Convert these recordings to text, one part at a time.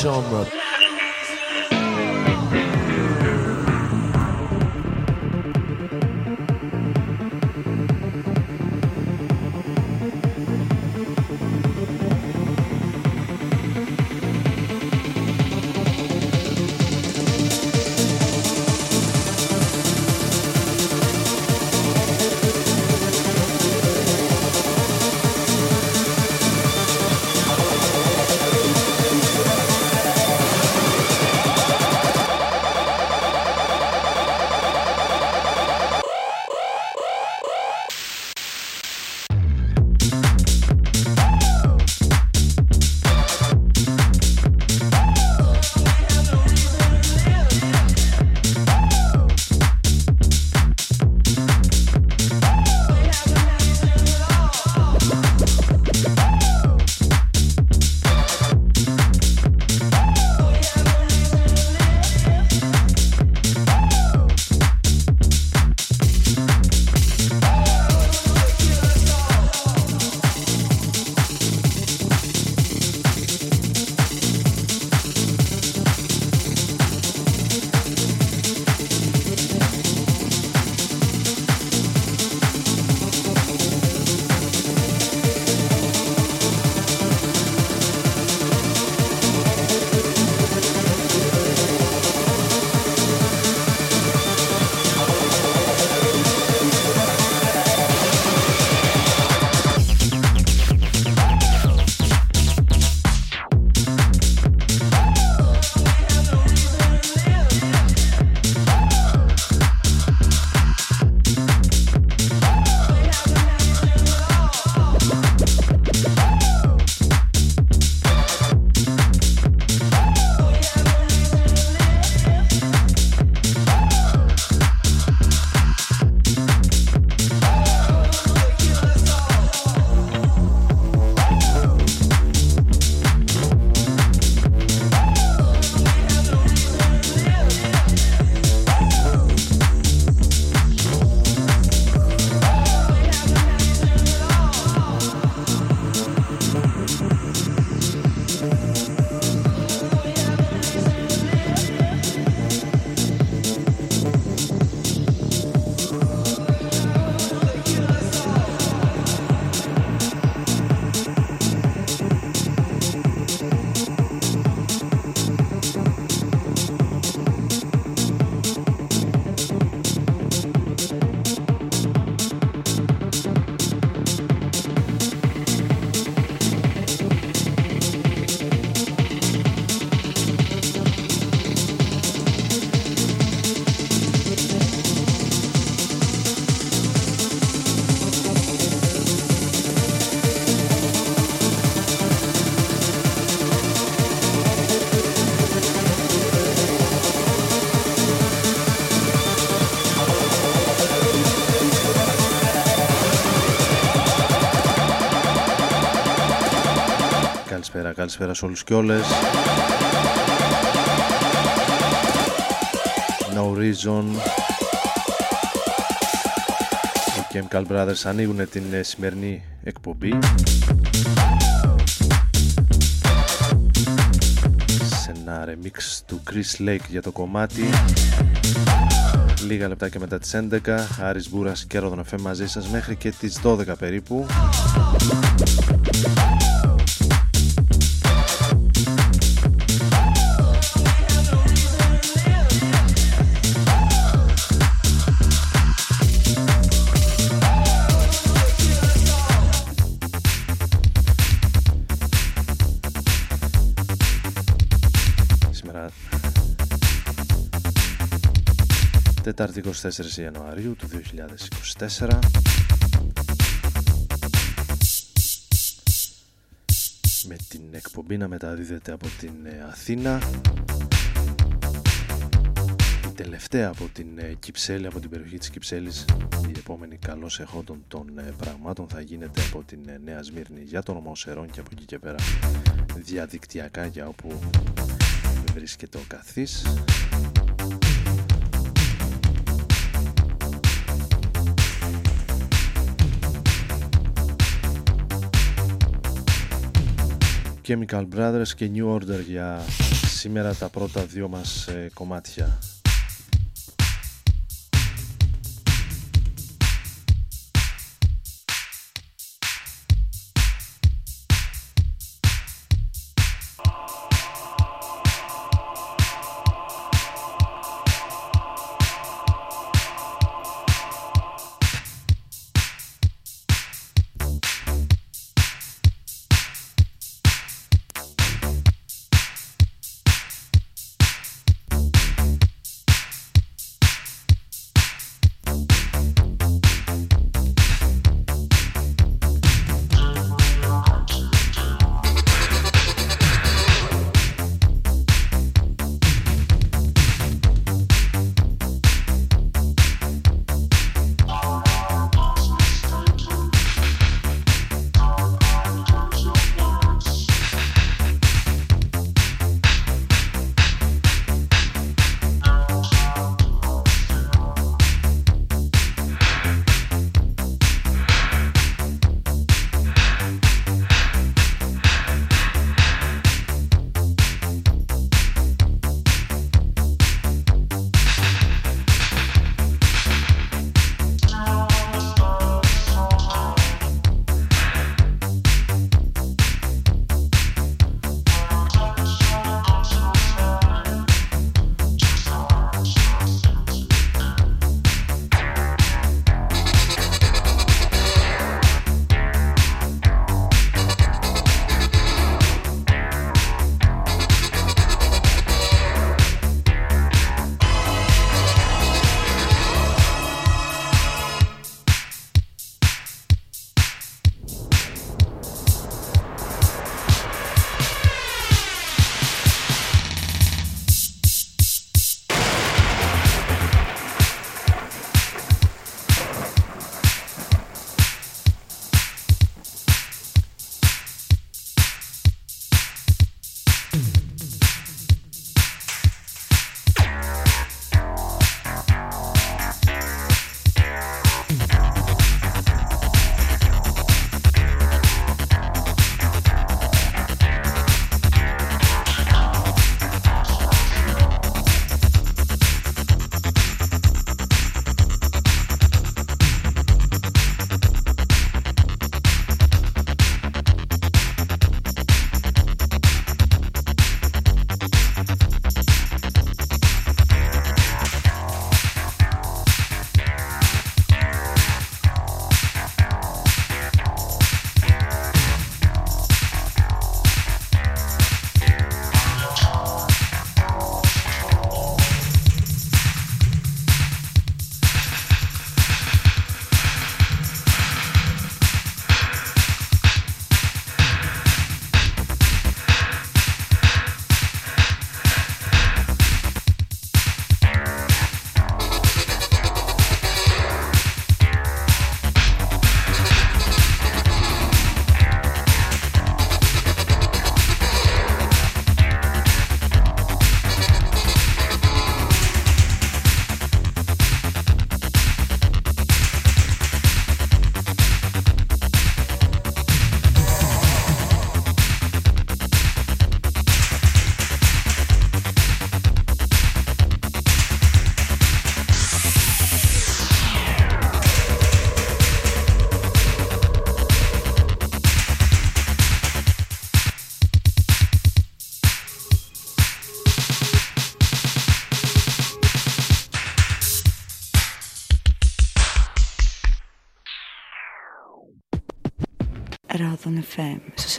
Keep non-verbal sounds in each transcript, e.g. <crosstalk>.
genre. Καλησπέρα σε όλους και όλες. No Reason. Οι Chemical Brothers ανοίγουν την ε, σημερινή εκπομπή. Σε ένα remix του Chris Lake για το κομμάτι. Λίγα λεπτά και μετά τις 11 Άρης Μπούρας και Ρόδον μαζί σας μέχρι και τις 12 περίπου Τετάρτη 24 Ιανουαρίου του 2024 με την εκπομπή να μεταδίδεται από την ε, Αθήνα. Η τελευταία από την ε, Κυψέλη, από την περιοχή της Κυψέλης. Η επόμενη καλώς εχόντων των ε, πραγμάτων θα γίνεται από την Νέα Σμύρνη για τον Ομοσερών και από εκεί και πέρα διαδικτυακά για όπου βρίσκεται ο καθής Chemical Brothers και New Order για σήμερα τα πρώτα δύο μας ε, κομμάτια.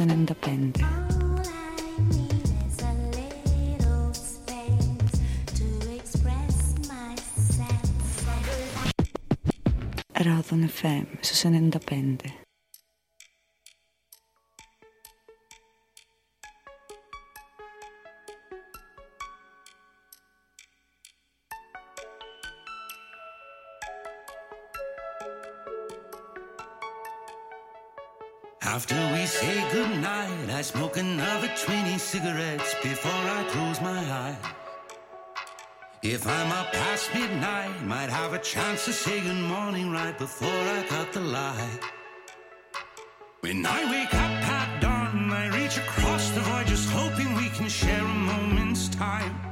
FM στους 95. Ράδον FM στους 95. I smoke another 20 cigarettes before I close my eyes. If I'm up past midnight, might have a chance to say good morning right before I cut the light. When I wake up at dawn, I reach across the void, just hoping we can share a moment's time.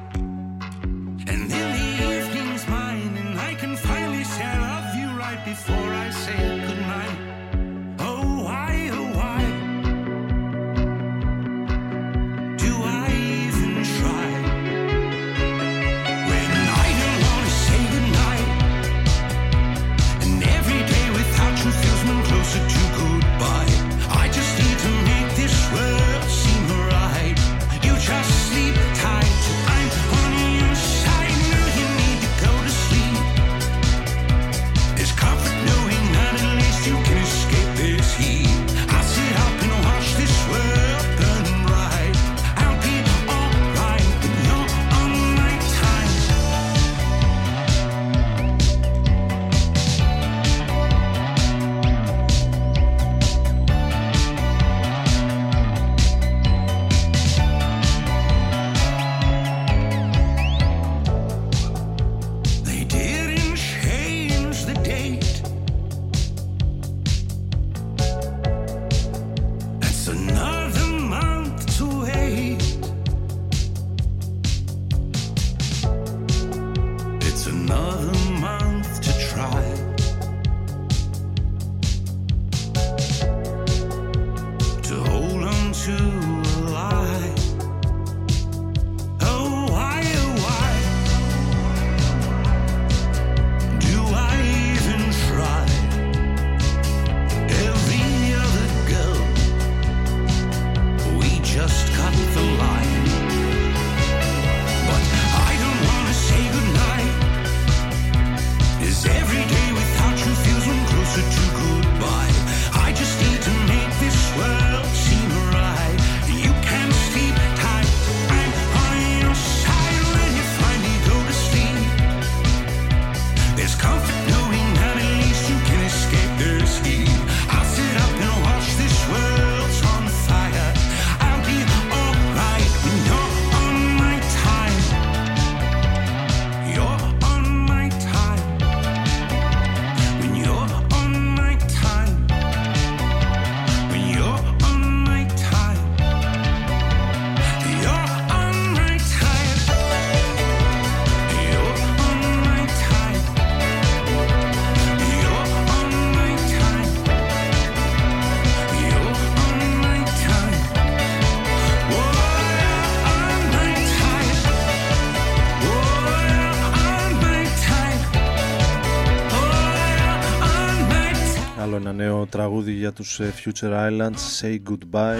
Για τους ε, Future Islands Say Goodbye.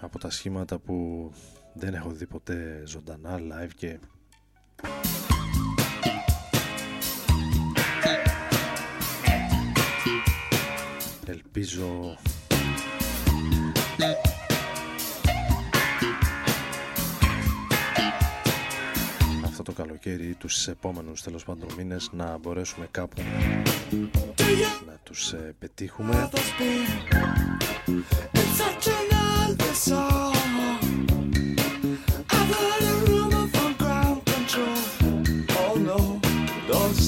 Από τα σχήματα που δεν έχω δει ποτέ ζωντανά live και ελπίζω το καλοκαίρι ή τους επόμενους τέλος πάντων μήνες να μπορέσουμε κάπου να τους ε, πετύχουμε.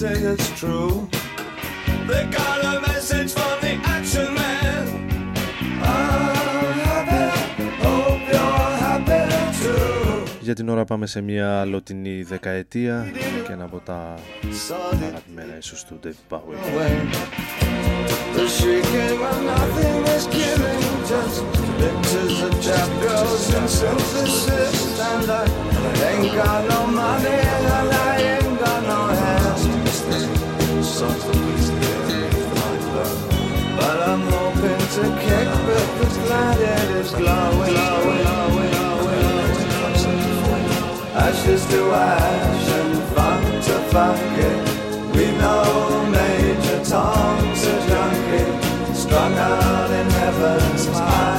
Say it's true. They got a message from the Για την ώρα πάμε σε μια αλλοτινή δεκαετία και ένα από τα αγαπημένα ίσως του David Bowie. The shrieking when nothing is killing Just pictures of chap girls and synthesis And I ain't got no money and I ain't got no hands But I'm hoping to kick but the glad it is glowing, glowing, glowing ashes to ash and funk to funk it. We know Major Tom's a junkie, strung out in heaven's high,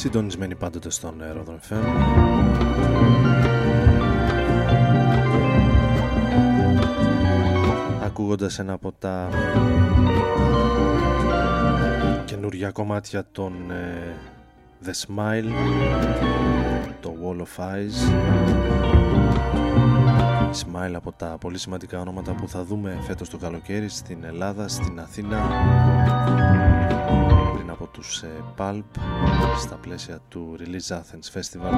Συντονισμένοι πάντοτε στον Rodon FM. Ακούγοντας ένα από τα καινούργια κομμάτια των ε, The Smile, το Wall of Eyes. Smile από τα πολύ σημαντικά ονόματα που θα δούμε φέτος το καλοκαίρι στην Ελλάδα, στην Αθήνα. Πριν από τους ε, Pulp στα πλαίσια του Release Athens Festival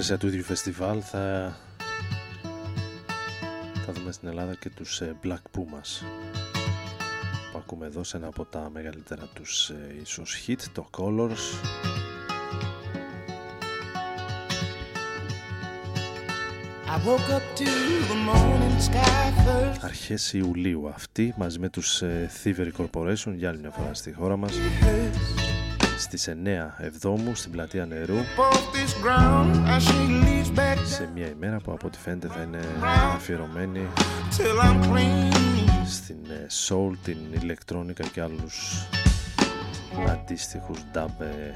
πλαίσια του ίδιου φεστιβάλ θα, θα δούμε στην Ελλάδα και τους ε, Black Pumas που ακούμε εδώ σε ένα από τα μεγαλύτερα τους ε, ίσως hit, το Colors. I woke up to the morning sky first. αρχές Ιουλίου αυτή μαζί με τους ε, Thievery Corporation για άλλη μια φορά στη χώρα μας στις 9 Εβδόμου στην πλατεία νερού Off this ground as she leads back σε μια ημέρα που από ό,τι φαίνεται θα είναι αφιερωμένη till I'm clean. στην ε, soul, την ηλεκτρόνικα και άλλους αντίστοιχους dub ε,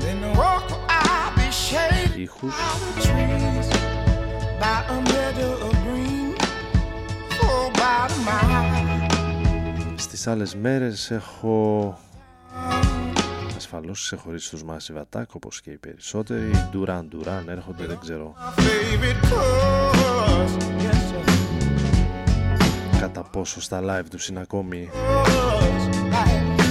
Then the walk I'll be shaded ήχους by the trees, by a meadow of green, for about a mile. Στις άλλες μέρες έχω ασφαλώς ξεχωρίσει τους Massive Attack όπως και οι περισσότεροι. Duran Duran έρχονται δεν ξέρω. My favorite colors, yes sir. κατά πόσο στα live τους είναι ακόμη Colors like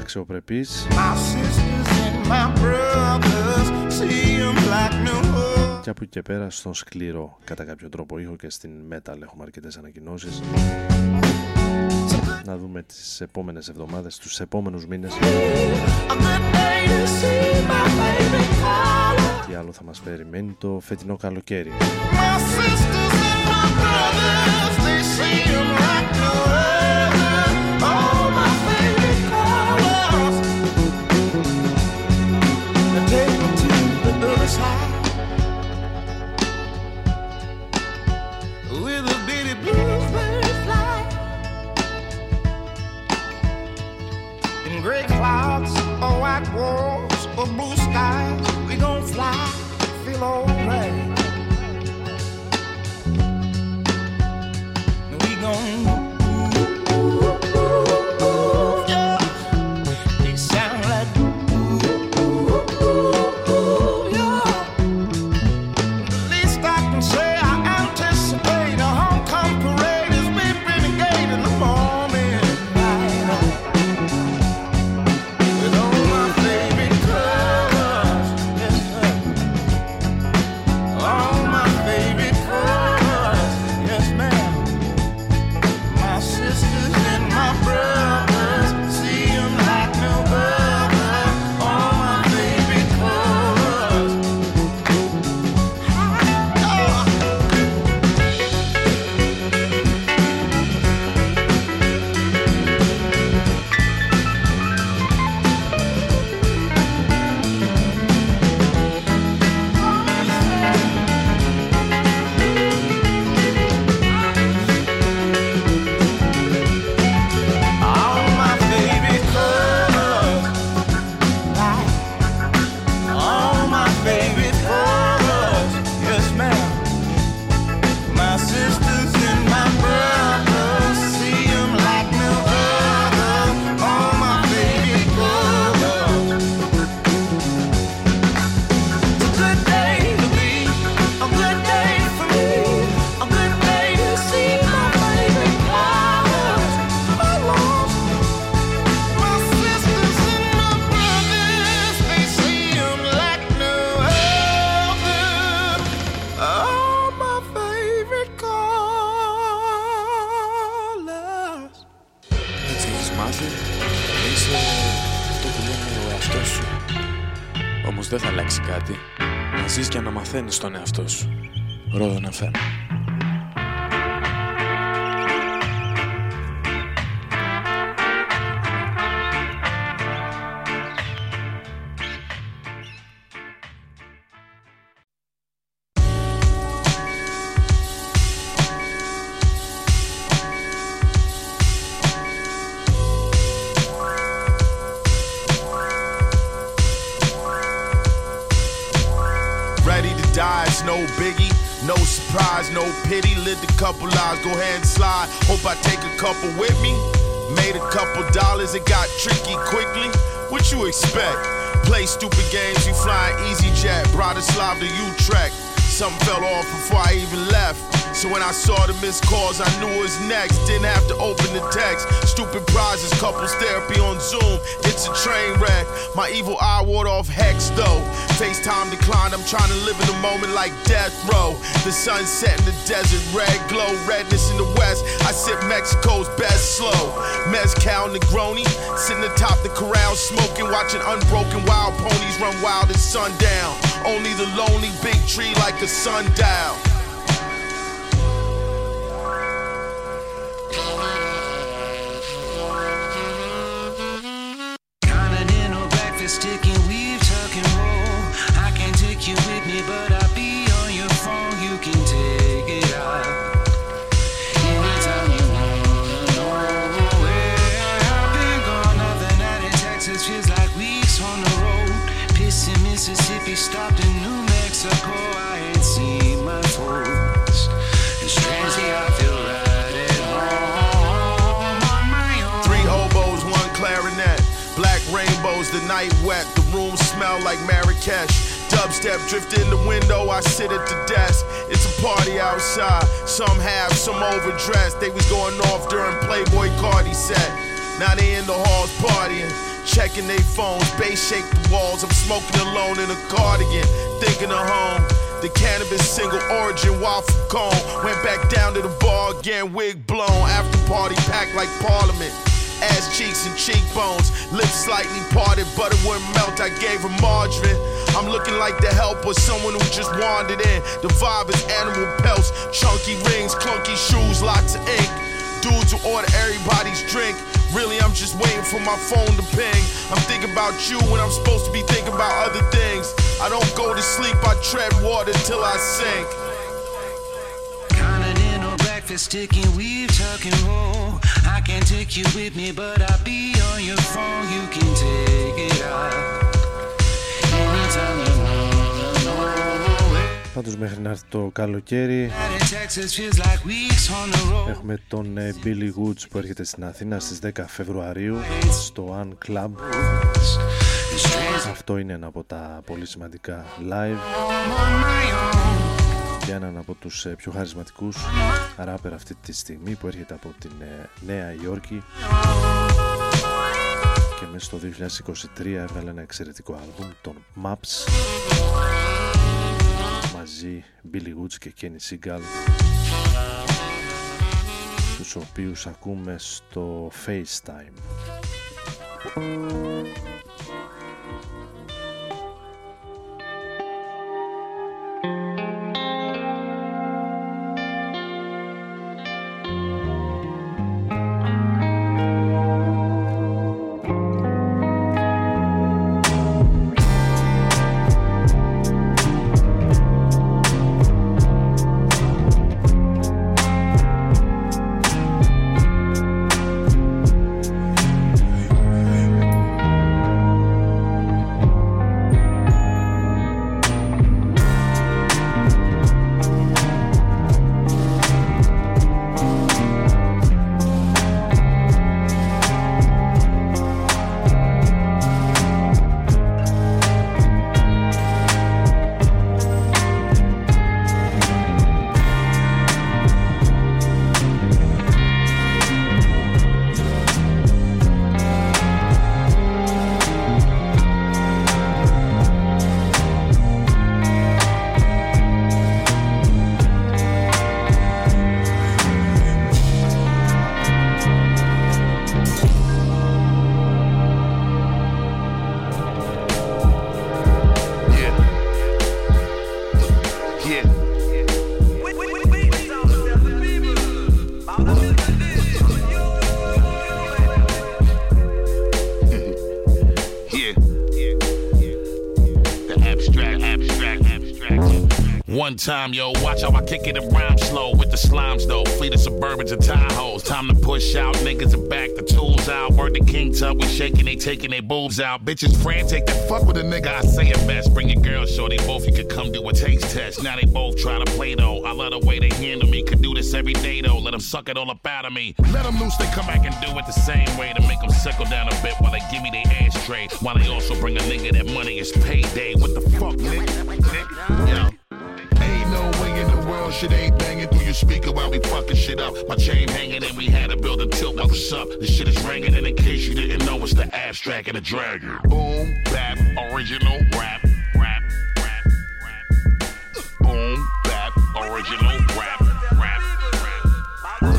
αξιοπρεπείς my sisters and my brothers, see 'em like no other. και από εκεί και πέρα στον σκληρό κατά κάποιο τρόπο ήχο και στην metal έχουμε αρκετές ανακοινώσεις να δούμε τις επόμενες εβδομάδες, τους επόμενους μήνες A good day to see my favorite color. τι άλλο θα μας περιμένει το φετινό καλοκαίρι My και να μαθαίνεις τον εαυτό σου. Couple lives, go ahead and slide. Hope I take a couple with me. Made a couple dollars, it got tricky quickly. What you expect? Play stupid games, you flying easy jet. Bratislava to Utrecht. Something fell off before I even left. So when I saw the missed calls, I knew it was next. Didn't have to open the text. Stupid prizes, couples therapy on Zoom. It's a train wreck. My evil eye ward off hex though. FaceTime declined. I'm trying to live in the moment like death row. The sun set in the desert, red glow, redness in the west. I sip Mexico's best slow. Mezcal Negroni, sitting atop the corral, smoking, watching unbroken wild ponies run wild at sundown. Only the lonely big tree like a sundial. Dubstep drift in the window, I sit at the desk. It's a party outside. Some have, some overdressed. They was going off during Playboy Cardi set. Now they in the halls partying, checking their phones. Bass shake the walls. I'm smoking alone in a cardigan, thinking of home. The cannabis single origin waffle cone. Went back down to the bar again, wig blown. After party packed like parliament. Ass cheeks and cheekbones, lips slightly parted, but it wouldn't melt. I gave her margarine. I'm looking like the help or someone who just wandered in. The vibe is animal pelts, chunky rings, clunky shoes, lots of ink. Dudes who order everybody's drink. Really, I'm just waiting for my phone to ping. I'm thinking about you when I'm supposed to be thinking about other things. I don't go to sleep, I tread water till I sink. Continental breakfast, weave, tuck roll. I can't take you with me, but I'll be on your phone. You can take it out. Πάντως μέχρι να έρθει το καλοκαίρι out in Texas feels like weeks on the road. έχουμε τον ε, Billy Woods που έρχεται στην Αθήνα στις 10 Φεβρουαρίου στο Un Club. And strange, Αυτό είναι ένα από τα πολύ σημαντικά live I'm on my own. για έναν από τους ε, πιο χαρισματικούς ράπερ αυτή τη στιγμή που έρχεται από την ε, Νέα Υόρκη και μέσα στο 2023 έβγαλε ένα εξαιρετικό άλμπουμ τον Maps μαζί Billy Woods και Kenny Seagal τους οποίους ακούμε στο FaceTime One time, yo, watch how I kick it and rhyme slow with the slimes, though. Fleet of Suburbans and Tahoes. Time to push out, niggas are back, the tools out. Word the King Tub, we shaking, they taking their boobs out. Bitches frantic, they fuck with a nigga, I say it best. Bring your girl, show they both, you could come do a taste test. Now they both try to play, though. I love the way they handle me, could do this every day, though. Let them suck it all up out of me. Let them loose, they come back and do it the same way to make them sickle down a bit while they give me their ashtray. While they also bring a nigga that money is payday. What the fuck, nigga? Nigga? Yeah. Shit ain't banging through your speaker while we fucking shit up. My chain hanging and we had to build a tilt. Like, what's up? The shit is ringing, and in case you didn't know, it's the abstract and the dragon. Boom, bap, original rap, rap, rap, rap. Boom, bap, original rap, rap, rap.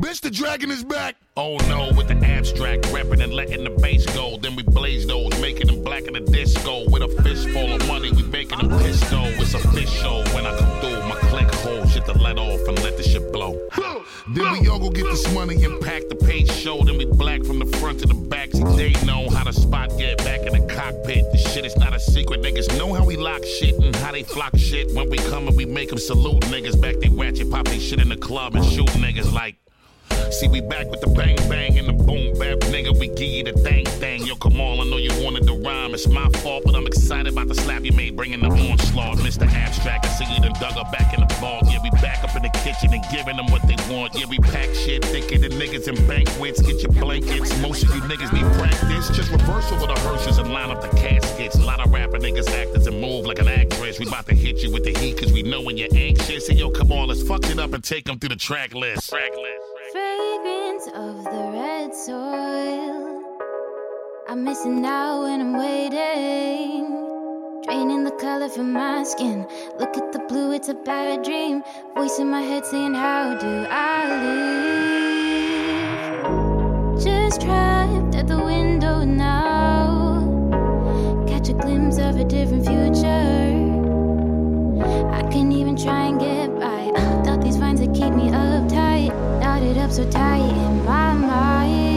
Bitch, the dragon is back. Oh no, with the abstract rapping and letting the bass go. Then we blaze those, making them black in the disco. With a fistful of money, we making them pistol. It's official when I come through. My click shit to let off and let the shit blow. Then we all go get this money and pack the page show. Then we black from the front to the back. See, they know how to spot get back in the cockpit. This shit is not a secret. Niggas know how we lock shit and how they flock shit. When we come and we make them salute niggas back. They ratchet pop they shit in the club and shoot niggas like. See, we back with the bang bang and the boom bap, nigga. We give you the thang thang. Yo, come on, I know you wanted the rhyme. It's my fault, but I'm excited about the slap you made, bringing the onslaught. Mr. Abstract, I see you done dug her back in the ball. Yeah, we back up in the kitchen and giving them what they want. Yeah, we pack shit thinking the niggas in banquets. Get your blankets. Most of you niggas need practice. Just reverse over the hearses and line up the caskets. A lot of rapper niggas actors and move like an actress. We about to hit you with the heat, cause we know when you're anxious. And yo, come on, let's fuck it up and take them through the track list. Track list. Fragrance of the red soil. I'm missing out when I'm waiting. Draining the color from my skin. Look at the blue, it's a bad dream. Voice in my head saying, How do I live? Just trapped at the window now. Catch a glimpse of a different future. I can't even try and get by. <laughs> Without these vines that keep me uptight, up so tight in my mind.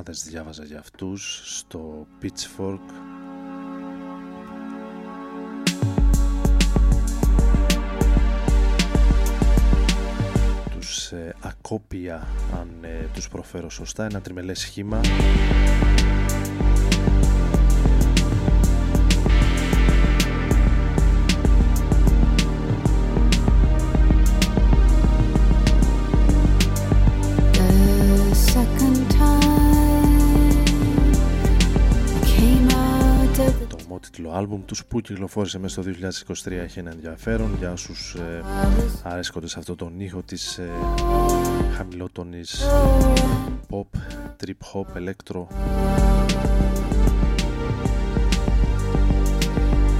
Εβδομάδες διάβαζα για αυτούς στο Pitchfork. Τους ε, ακόπια αν ε, τους προφέρω σωστά. Ένα τριμελές σχήμα άλμπουμ τους που κυκλοφόρησε μέσα στο 2023 έχει ένα ενδιαφέρον. Για όσους ε, αρέσκονται σε αυτό τον ήχο της ε, χαμηλότονης pop, trip hop, electro.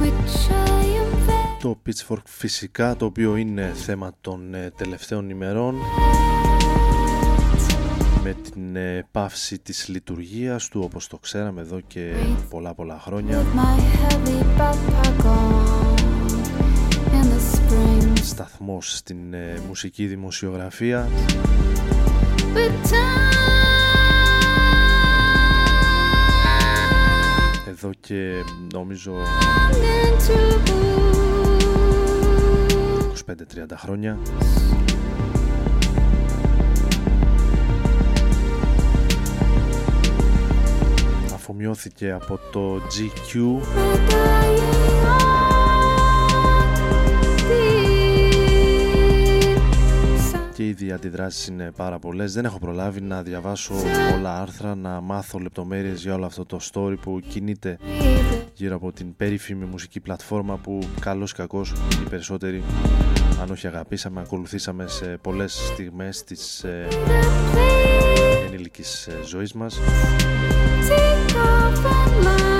Which I am very το Pitchfork φυσικά το οποίο είναι θέμα των ε, τελευταίων ημερών με την ε, πάυση της λειτουργίας του όπως το ξέραμε εδώ και πολλά πολλά χρόνια. My heavy backpack on in the spring. σταθμός στην ε, μουσική δημοσιογραφία. But εδώ και νομίζω time into 25-30 χρόνια αφομοιώθηκε από το GQ και οι αντιδράσεις είναι πάρα πολλές. Δεν έχω προλάβει να διαβάσω πολλά άρθρα να μάθω λεπτομέρειες για όλο αυτό το story που κινείται γύρω από την περίφημη μουσική πλατφόρμα που καλός ή κακός οι περισσότεροι αν όχι αγαπήσαμε ακολουθήσαμε σε πολλές στιγμές της ε, ενήλικης ε, ζωής μας Take off and run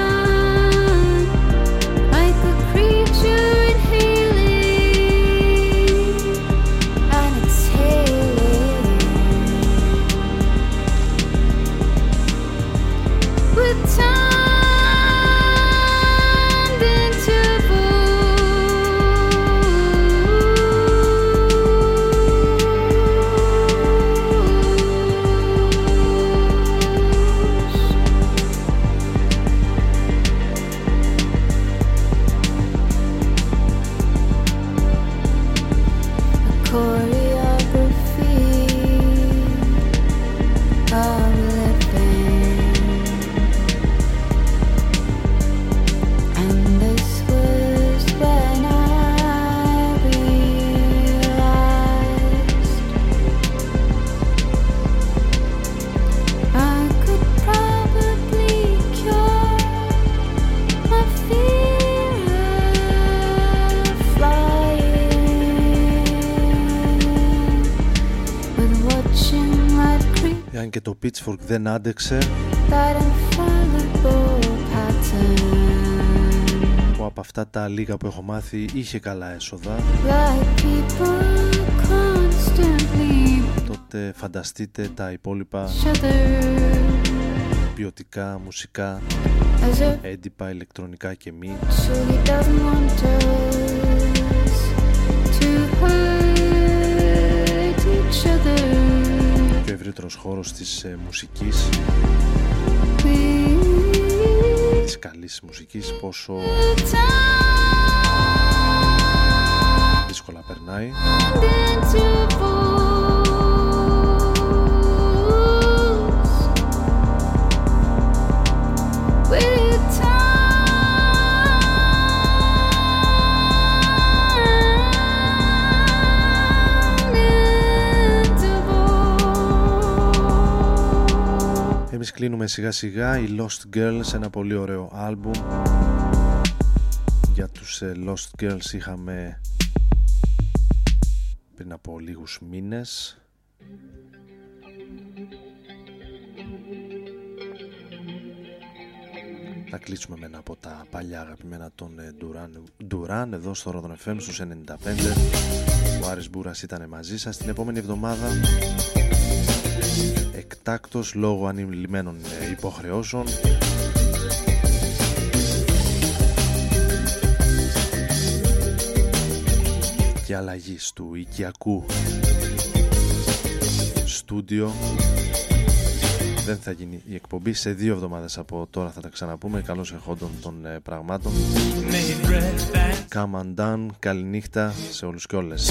creep Εάν και το Pitchfork δεν άντεξε. That infallible pattern. Που από αυτά τα λίγα που έχω μάθει είχε καλά έσοδα. Like people constantly τότε φανταστείτε τα υπόλοιπα. each other ποιοτικά, μουσικά, as if έντυπα, ηλεκτρονικά και μη. Surely doesn't want us to hurt each other. Και ο ευρύτερος χώρος της ε, μουσικής. We της καλής μουσικής πόσο δύσκολα περνάει Εμείς κλείνουμε σιγά σιγά οι Lost Girls ένα πολύ ωραίο άλμπουμ. Για τους ε, Lost Girls είχαμε πριν από λίγους μήνες. Θα κλείσουμε με ένα από τα παλιά αγαπημένα των ε, Duran, Duran εδώ στο Rodon FM στους 95 Ο Άρης Μπούρας ήταν μαζί σας. Την επόμενη εβδομάδα εκτάκτος λόγω ανηλυμένων ε, υποχρεώσεων. Και αλλαγής του οικιακού στούντιο. Δεν θα γίνει η εκπομπή. Σε δύο εβδομάδες από τώρα θα τα ξαναπούμε. Καλώς εχόντων των ε, πραγμάτων. Come and done, καληνύχτα σε όλους και όλες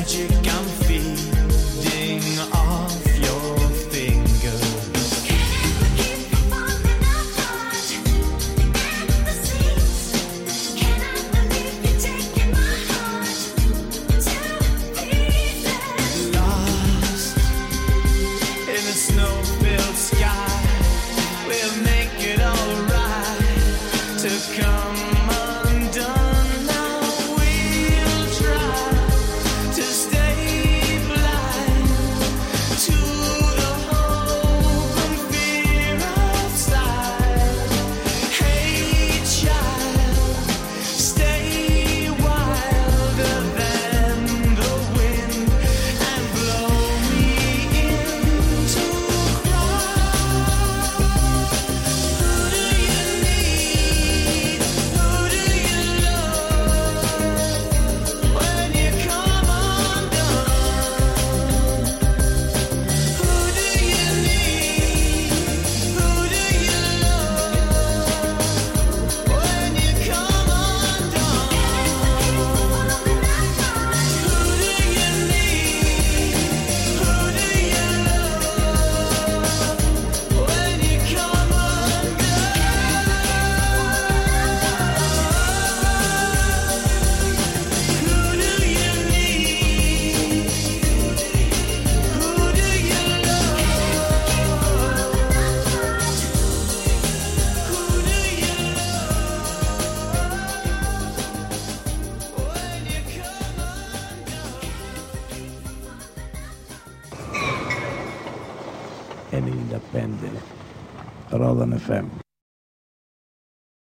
magic I'm feeding off